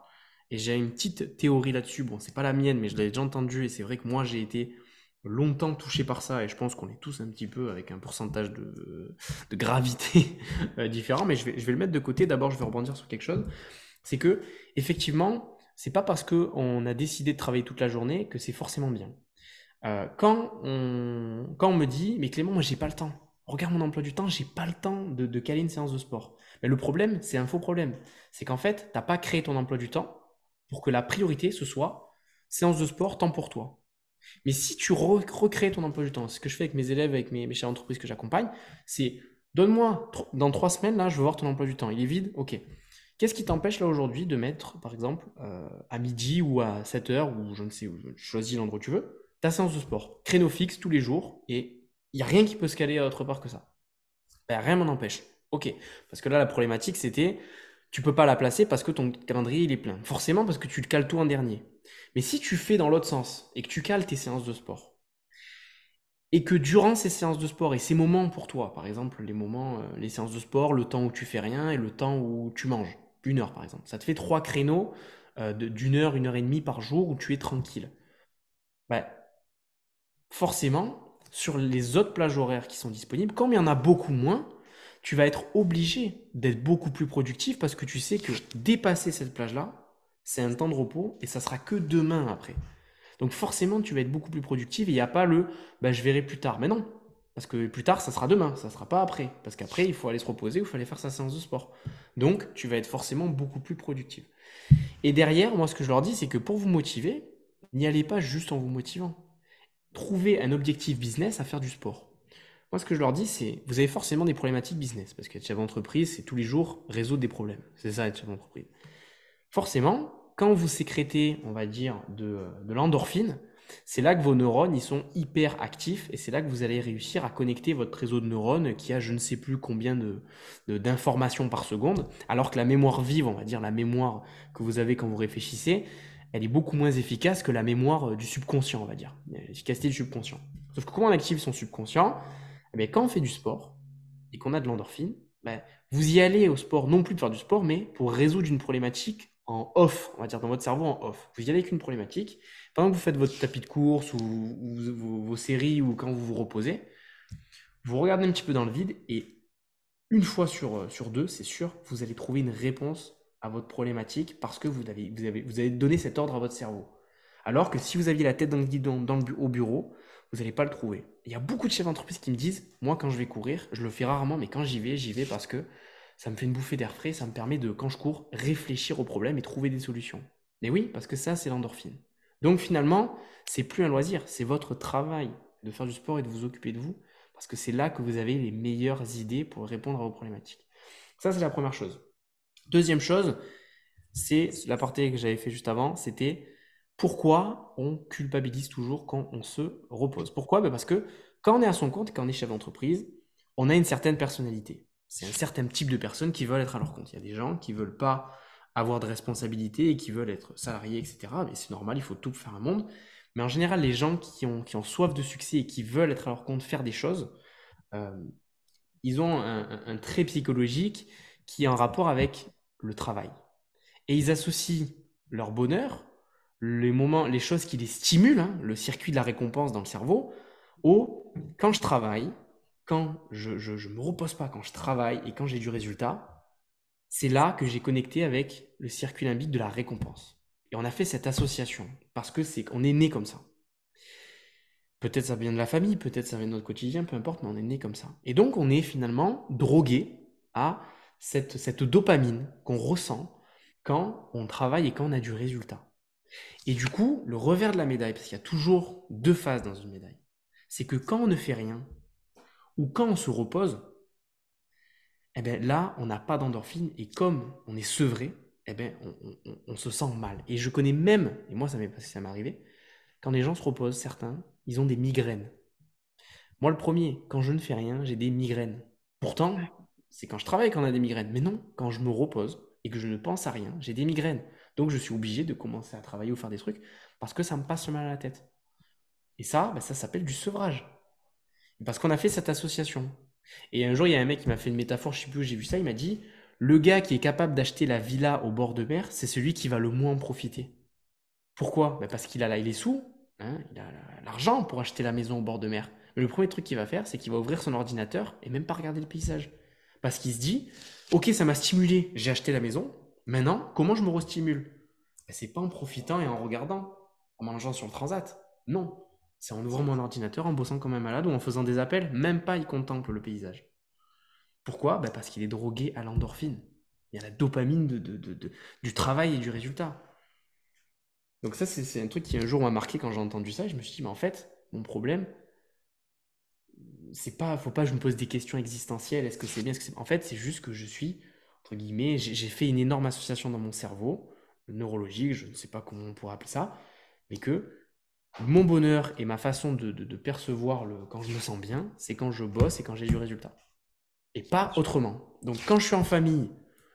et j'ai une petite théorie là-dessus. Bon, c'est pas la mienne, mais je l'avais déjà entendu et c'est vrai que moi j'ai été longtemps touché par ça et je pense qu'on est tous un petit peu avec un pourcentage de, gravité [LAUGHS] euh, différent. Mais je vais, je vais le mettre de côté. D'abord, je vais rebondir sur quelque chose. C'est que effectivement, c'est pas parce qu'on a décidé de travailler toute la journée que c'est forcément bien. Euh, quand, on, quand on me dit, mais Clément, moi j'ai pas le temps. Regarde mon emploi du temps, j'ai pas le temps de, de caler une séance de sport. Mais le problème, c'est un faux problème. C'est qu'en fait, t'as pas créé ton emploi du temps pour que la priorité, ce soit séance de sport, temps pour toi. Mais si tu recrées ton emploi du temps, ce que je fais avec mes élèves, avec mes, mes chefs d'entreprise que j'accompagne, c'est donne-moi, dans trois semaines, là, je veux voir ton emploi du temps. Il est vide Ok. Qu'est-ce qui t'empêche là aujourd'hui de mettre, par exemple, euh, à midi ou à 7 heures, ou je ne sais, où, choisis l'endroit où tu veux, ta séance de sport, créneau fixe tous les jours, et il n'y a rien qui peut se caler à autre part que ça. Ben, rien m'en empêche. Ok. Parce que là, la problématique, c'était, tu peux pas la placer parce que ton calendrier il est plein. Forcément parce que tu le cales tout en dernier. Mais si tu fais dans l'autre sens et que tu cales tes séances de sport et que durant ces séances de sport et ces moments pour toi, par exemple les moments, euh, les séances de sport, le temps où tu fais rien et le temps où tu manges, une heure par exemple, ça te fait trois créneaux euh, d'une heure, une heure et demie par jour où tu es tranquille. Ben, forcément, sur les autres plages horaires qui sont disponibles, comme il y en a beaucoup moins, tu vas être obligé d'être beaucoup plus productif parce que tu sais que dépasser cette plage-là, c'est un temps de repos et ça sera que demain après. Donc forcément, tu vas être beaucoup plus productif et il n'y a pas le bah, je verrai plus tard. Mais non, parce que plus tard, ça sera demain, ça ne sera pas après. Parce qu'après, il faut aller se reposer ou il faut aller faire sa séance de sport. Donc, tu vas être forcément beaucoup plus productif. Et derrière, moi, ce que je leur dis, c'est que pour vous motiver, n'y allez pas juste en vous motivant. Trouvez un objectif business à faire du sport. Moi, ce que je leur dis, c'est vous avez forcément des problématiques business, parce qu'être chef d'entreprise, c'est tous les jours résoudre des problèmes. C'est ça, être chef d'entreprise. Forcément, quand vous sécrétez, on va dire, de, de l'endorphine, c'est là que vos neurones ils sont hyper actifs et c'est là que vous allez réussir à connecter votre réseau de neurones qui a je ne sais plus combien de, d'informations par seconde, alors que la mémoire vive, on va dire la mémoire que vous avez quand vous réfléchissez, elle est beaucoup moins efficace que la mémoire du subconscient, on va dire, l'efficacité du subconscient. Sauf que comment on active son subconscient? Mais eh quand on fait du sport et qu'on a de l'endorphine, ben, vous y allez au sport non plus pour faire du sport, mais pour résoudre une problématique en off, on va dire dans votre cerveau en off. Vous y allez avec une problématique. Pendant que vous faites votre tapis de course ou, vos, séries ou quand vous vous reposez, vous regardez un petit peu dans le vide et une fois sur, euh, sur deux, c'est sûr, vous allez trouver une réponse à votre problématique parce que vous avez, vous donné cet ordre à votre cerveau. Alors que si vous aviez la tête dans le guidon au bureau, vous n'allez pas le trouver. Il y a beaucoup de chefs d'entreprise qui me disent, moi quand je vais courir, je le fais rarement, mais quand j'y vais, j'y vais parce que ça me fait une bouffée d'air frais, ça me permet de, quand je cours, réfléchir au problème et trouver des solutions. Mais oui, parce que ça, c'est l'endorphine. Donc finalement, c'est plus un loisir, c'est votre travail de faire du sport et de vous occuper de vous, parce que c'est là que vous avez les meilleures idées pour répondre à vos problématiques. Ça, c'est la première chose. Deuxième chose, c'est la partie que j'avais fait juste avant, c'était pourquoi on culpabilise toujours quand on se repose? Pourquoi? Ben Parce que quand on est à son compte et quand on est chef d'entreprise, on a une certaine personnalité c'est un certain type de personnes qui veulent être à leur compte. Il y a des gens qui veulent pas avoir de responsabilité et qui veulent être salariés, etc. Mais c'est normal, il faut tout faire un monde. Mais en général, les gens qui ont, qui ont soif de succès et qui veulent être à leur compte, faire des choses, euh, ils ont un, trait psychologique qui est en rapport avec le travail. Et ils associent leur bonheur, les moments, les choses qui les stimulent, hein, le circuit de la récompense dans le cerveau, au quand je travaille, quand je ne me repose pas, quand je travaille et quand j'ai du résultat, c'est là que j'ai connecté avec le circuit limbique de la récompense. Et on a fait cette association parce que c'est qu'on est né comme ça. Peut-être ça vient de la famille, peut-être ça vient de notre quotidien, peu importe, mais on est né comme ça. Et donc on est finalement drogué à cette, cette dopamine qu'on ressent quand on travaille et quand on a du résultat. Et du coup, le revers de la médaille, parce qu'il y a toujours deux phases dans une médaille, c'est que quand on ne fait rien, ou quand on se repose, eh bien là, on n'a pas d'endorphine et comme on est sevré, eh bien, on, se sent mal. Et je connais même, et moi ça m'est ça m'est arrivé, quand les gens se reposent, certains, ils ont des migraines. Moi le premier, quand je ne fais rien, j'ai des migraines. Pourtant, c'est quand je travaille qu'on a des migraines. Mais non, quand je me repose et que je ne pense à rien, j'ai des migraines. Donc je suis obligé de commencer à travailler ou faire des trucs parce que ça me passe mal à la tête. Et ça, ben, ça s'appelle du sevrage. Parce qu'on a fait cette association. Et un jour, il y a un mec qui m'a fait une métaphore, je sais plus où j'ai vu ça, il m'a dit le gars qui est capable d'acheter la villa au bord de mer, c'est celui qui va le moins en profiter. Pourquoi? Ben Parce qu'il a là, il est sous, hein, il a l'argent pour acheter la maison au bord de mer. Mais le premier truc qu'il va faire, c'est qu'il va ouvrir son ordinateur et même pas regarder le paysage. Parce qu'il se dit Ok, ça m'a stimulé, j'ai acheté la maison, maintenant, comment je me restimule? Ben, C'est pas en profitant et en regardant, en mangeant sur le transat. Non, c'est en ouvrant mon ordinateur, en bossant comme un malade ou en faisant des appels, même pas il contemple le paysage. Pourquoi? Bah, Parce qu'il est drogué à l'endorphine. Il y a la dopamine du travail et du résultat. Donc ça, c'est un truc qui un jour m'a marqué quand j'ai entendu ça. Je me suis dit, mais en fait, mon problème, c'est pas, faut pas que je me pose des questions existentielles. Est-ce que c'est bien, En fait, c'est juste que je suis, entre guillemets, j'ai fait une énorme association dans mon cerveau, neurologique, je ne sais pas comment on pourrait appeler ça, mais que mon bonheur et ma façon de, percevoir le, quand je me sens bien, c'est quand je bosse et quand j'ai du résultat. Et pas autrement. Donc quand je suis en famille,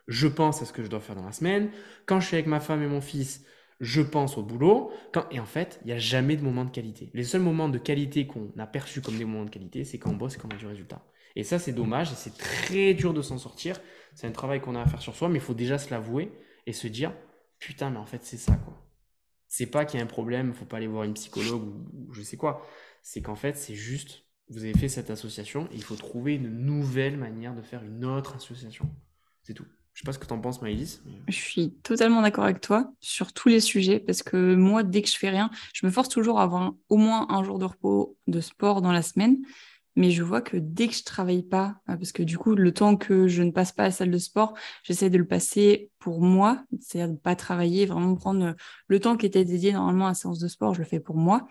je pense à ce que je dois faire dans la semaine. Quand je suis avec ma femme et mon fils, je pense au boulot. Quand... Et en fait, il n'y a jamais de moment de qualité. Les seuls moments de qualité qu'on a perçus comme des moments de qualité, c'est quand on bosse et quand on a du résultat. Et ça, c'est dommage c'est très dur de s'en sortir. C'est un travail qu'on a à faire sur soi, mais il faut déjà se l'avouer et se dire, putain, mais en fait, c'est ça, quoi c'est pas qu'il y a un problème, faut pas aller voir une psychologue ou, je sais quoi. C'est qu'en fait, c'est juste, vous avez fait cette association et il faut trouver une nouvelle manière de faire une autre association. C'est tout. Je sais pas ce que tu en penses, Maëlys. Je suis totalement d'accord avec toi sur tous les sujets parce que moi, dès que je fais rien, je me force toujours à avoir au moins un jour de repos de sport dans la semaine mais je vois que dès que je travaille pas, euh, parce que du coup, le temps que je ne passe pas à la salle de sport, j'essaie de le passer pour moi, c'est-à-dire de pas travailler, vraiment prendre euh, le temps qui était dédié normalement à la séance de sport, je le fais pour moi.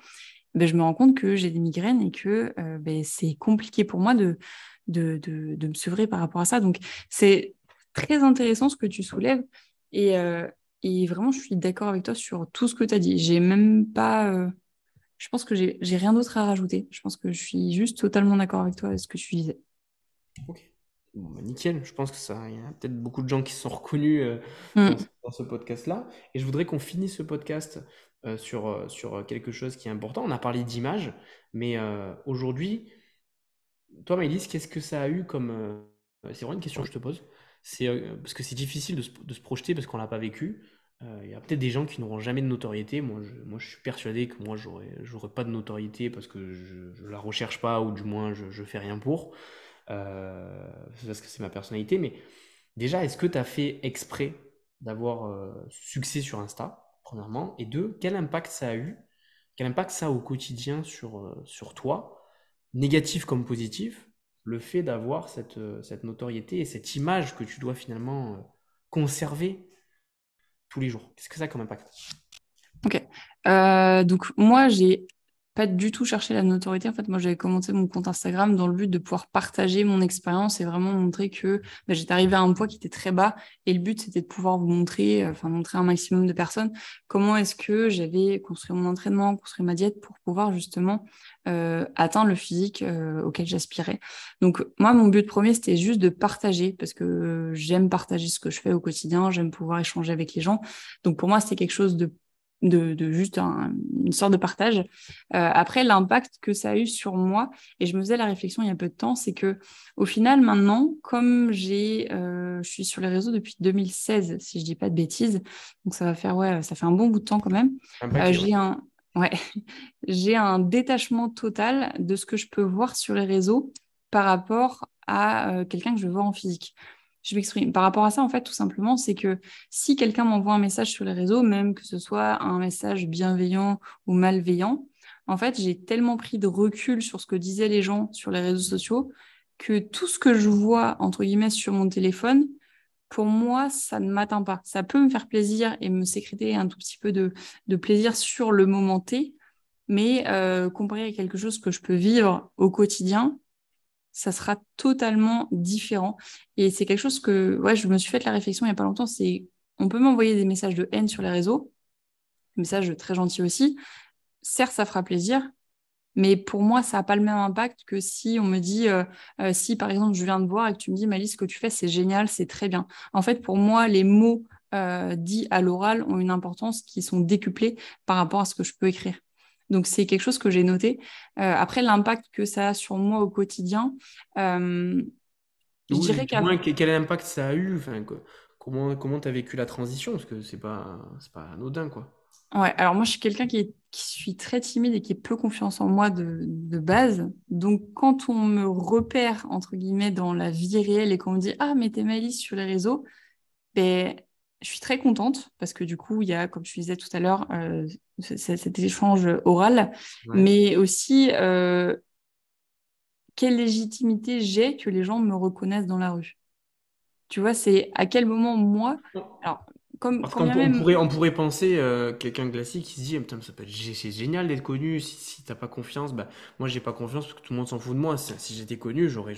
Ben, je me rends compte que j'ai des migraines et que euh, ben, c'est compliqué pour moi de, de, de, de, me sevrer par rapport à ça. Donc, c'est très intéressant ce que tu soulèves. Et, et vraiment, je suis d'accord avec toi sur tout ce que tu as dit. J'ai même pas je pense que j'ai rien d'autre à rajouter. Je pense que je suis juste totalement d'accord avec toi avec ce que tu disais. Ok. Bon, bah, nickel. Je pense que ça, il y a peut-être beaucoup de gens qui se sont reconnus euh, mm. dans, ce podcast-là. Et je voudrais qu'on finisse ce podcast euh, sur, euh, sur quelque chose qui est important. On a parlé d'image, mais aujourd'hui, toi, Maëlys, qu'est-ce que ça a eu comme. c'est vraiment une question que je te pose. C'est parce que c'est difficile de se, de se, projeter parce qu'on l'a pas vécu. Euh, il y a peut-être des gens qui n'auront jamais de notoriété. Moi je, moi, je suis persuadé que moi, j'aurais pas de notoriété parce que je, ne la recherche pas ou du moins je, ne fais rien pour. Euh, parce que c'est ma personnalité. Mais déjà, est-ce que tu as fait exprès d'avoir euh, succès sur Insta, premièrement? Et deux, quel impact ça a eu? Quel impact ça a au quotidien sur, sur toi? Négatif comme positif le fait d'avoir cette, cette notoriété et cette image que tu dois finalement conserver tous les jours Qu'est-ce que ça a comme impact? Ok. Euh, donc, moi, j'ai pas du tout cherché la notoriété. En fait, moi, j'avais commencé mon compte Instagram dans le but de pouvoir partager mon expérience et vraiment montrer que bah, j'étais arrivée à un poids qui était très bas. Et le but, c'était de pouvoir vous montrer, euh, enfin, montrer un maximum de personnes comment est-ce que j'avais construit mon entraînement, construit ma diète pour pouvoir justement euh, atteindre le physique euh, auquel j'aspirais? Donc, moi, mon but premier, c'était juste de partager parce que j'aime partager ce que je fais au quotidien, j'aime pouvoir échanger avec les gens. Donc, pour moi, c'était quelque chose de de, juste une sorte de partage. Euh, après, l'impact que ça a eu sur moi, et je me faisais la réflexion il y a peu de temps, c'est que au final, maintenant, comme j'ai, euh, je suis sur les réseaux depuis 2016, si je dis pas de bêtises, donc ça va faire, ouais, ça fait un bon bout de temps quand même. Euh, j'ai un, ouais, [LAUGHS] j'ai un détachement total de ce que je peux voir sur les réseaux par rapport à quelqu'un que je vois en physique je m'exprime. Par rapport à ça, en fait, tout simplement, c'est que si quelqu'un m'envoie un message sur les réseaux, même que ce soit un message bienveillant ou malveillant, en fait, j'ai tellement pris de recul sur ce que disaient les gens sur les réseaux sociaux que tout ce que je vois, entre guillemets, sur mon téléphone, pour moi, ça ne m'atteint pas. Ça peut me faire plaisir et me sécréter un tout petit peu de, plaisir sur le moment T, mais euh, comparé à quelque chose que je peux vivre au quotidien, ça sera totalement différent. Et c'est quelque chose que, ouais, je me suis fait la réflexion il n'y a pas longtemps, c'est on peut m'envoyer des messages de haine sur les réseaux, des messages très gentils aussi. Certes, ça fera plaisir, mais pour moi, ça n'a pas le même impact que si on me dit, euh, euh, si par exemple je viens de voir et que tu me dis, Malice, ce que tu fais, c'est génial, c'est très bien. En fait, pour moi, les mots euh, dits à l'oral ont une importance qui sont décuplés par rapport à ce que je peux écrire. Donc, c'est quelque chose que j'ai noté. Euh, après, l'impact que ça a sur moi au quotidien, euh, je dirais quel impact ça a eu? Enfin, Comment comment tu as vécu la transition? Parce que c'est pas, pas anodin, quoi. Ouais, alors moi, je suis quelqu'un qui, qui suis très timide et qui a peu confiance en moi de, de, base. Donc, quand on me repère, entre guillemets, dans la vie réelle et qu'on me dit « Ah, mais t'es Malice sur les réseaux ben, je suis très contente parce que du coup, il y a, comme je disais tout à l'heure, euh, cet échange oral, mais aussi euh, quelle légitimité j'ai que les gens me reconnaissent dans la rue? Tu vois, c'est à quel moment moi. Alors, comme, on, pourrait, on pourrait penser, euh, quelqu'un classique qui se dit, c'est génial d'être connu, si, si t'as pas confiance, bah, moi j'ai pas confiance parce que tout le monde s'en fout de moi. Si, j'étais connu, j'aurais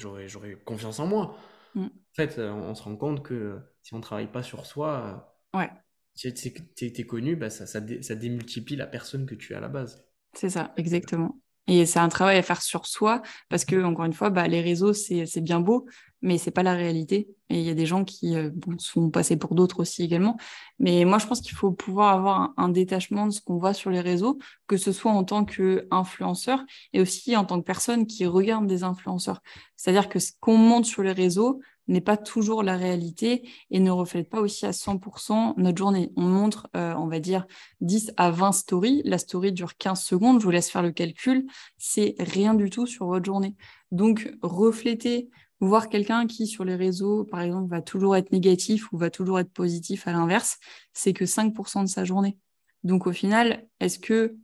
confiance en moi. Mm. En fait, on, se rend compte que si on travaille pas sur soi, ouais. si tu es, connu, bah, ça, ça, démultiplie la personne que tu es à la base. C'est ça, exactement. Et c'est un travail à faire sur soi parce que, encore une fois, bah, les réseaux, c'est bien beau, mais c'est pas la réalité. Et il y a des gens qui euh, sont passés pour d'autres aussi également. Mais moi, je pense qu'il faut pouvoir avoir un, détachement de ce qu'on voit sur les réseaux, que ce soit en tant qu'influenceur et aussi en tant que personne qui regarde des influenceurs. C'est-à-dire que ce qu'on monte sur les réseaux, n'est pas toujours la réalité et ne reflète pas aussi à 100% notre journée. On montre, euh, on va dire, 10 à 20 stories. La story dure 15 secondes, je vous laisse faire le calcul. C'est rien du tout sur votre journée. Donc, refléter, voir quelqu'un qui, sur les réseaux, par exemple, va toujours être négatif ou va toujours être positif à l'inverse, c'est que 5% de sa journée. Donc, au final, est-ce que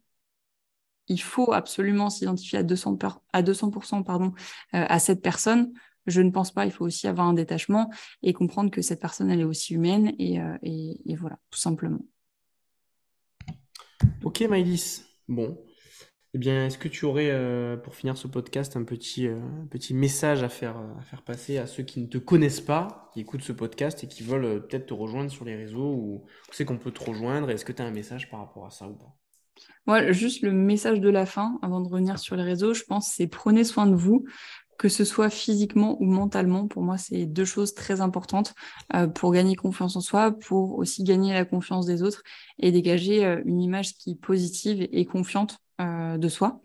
il faut absolument s'identifier à 200%, à, 200% pardon, euh, à cette personne je ne pense pas. Il faut aussi avoir un détachement et comprendre que cette personne, elle est aussi humaine. Et, euh, voilà, tout simplement. Ok, Maïlis. Bon. Eh bien, est-ce que tu aurais, euh, pour finir ce podcast, un petit, euh, petit message à faire, à faire passer à ceux qui ne te connaissent pas, qui écoutent ce podcast et qui veulent peut-être te rejoindre sur les réseaux ou c'est qu'on peut te rejoindre? Est-ce que tu as un message par rapport à ça ou pas? Moi, juste le message de la fin, avant de revenir sur les réseaux, je pense, c'est prenez soin de vous que ce soit physiquement ou mentalement. Pour moi, c'est deux choses très importantes euh, pour gagner confiance en soi, pour aussi gagner la confiance des autres et dégager euh, une image qui est positive et confiante euh, de soi.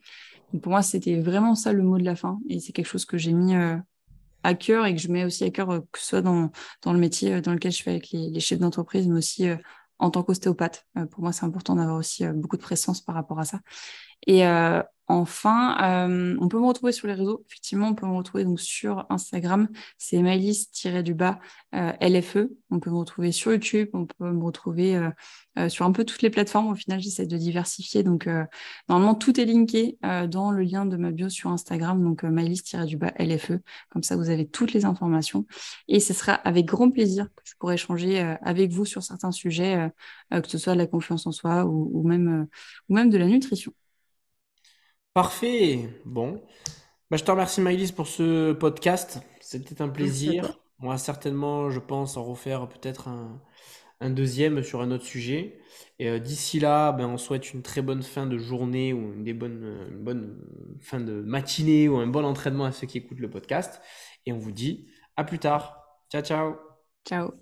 pour moi, c'était vraiment ça le mot de la fin et c'est quelque chose que j'ai mis à cœur et que je mets aussi à cœur, que ce soit dans, dans le métier dans lequel je fais avec les, chefs d'entreprise, mais aussi en tant qu'ostéopathe. pour moi, c'est important d'avoir aussi beaucoup de présence par rapport à ça. Et Enfin, euh, on peut me retrouver sur les réseaux. Effectivement, on peut me retrouver donc sur Instagram, c'est mylis-du-bas euh, LFE. On peut me retrouver sur YouTube, on peut me retrouver euh, sur un peu toutes les plateformes. Au final, j'essaie de diversifier. Donc, normalement, tout est linké dans le lien de ma bio sur Instagram, donc mylis-du-bas LFE. Comme ça, vous avez toutes les informations. Et ce sera avec grand plaisir que je pourrai échanger avec vous sur certains sujets, que ce soit de la confiance en soi ou même de la nutrition. Parfait. Bon. Bah, je te remercie, Maïlis, pour ce podcast. C'était un plaisir. On va certainement, je pense, en refaire peut-être un, deuxième sur un autre sujet. Et euh, d'ici là, ben, on souhaite une très bonne fin de journée ou une, des bonnes, une bonne fin de matinée ou un bon entraînement à ceux qui écoutent le podcast. Et on vous dit à plus tard. Ciao, ciao. Ciao.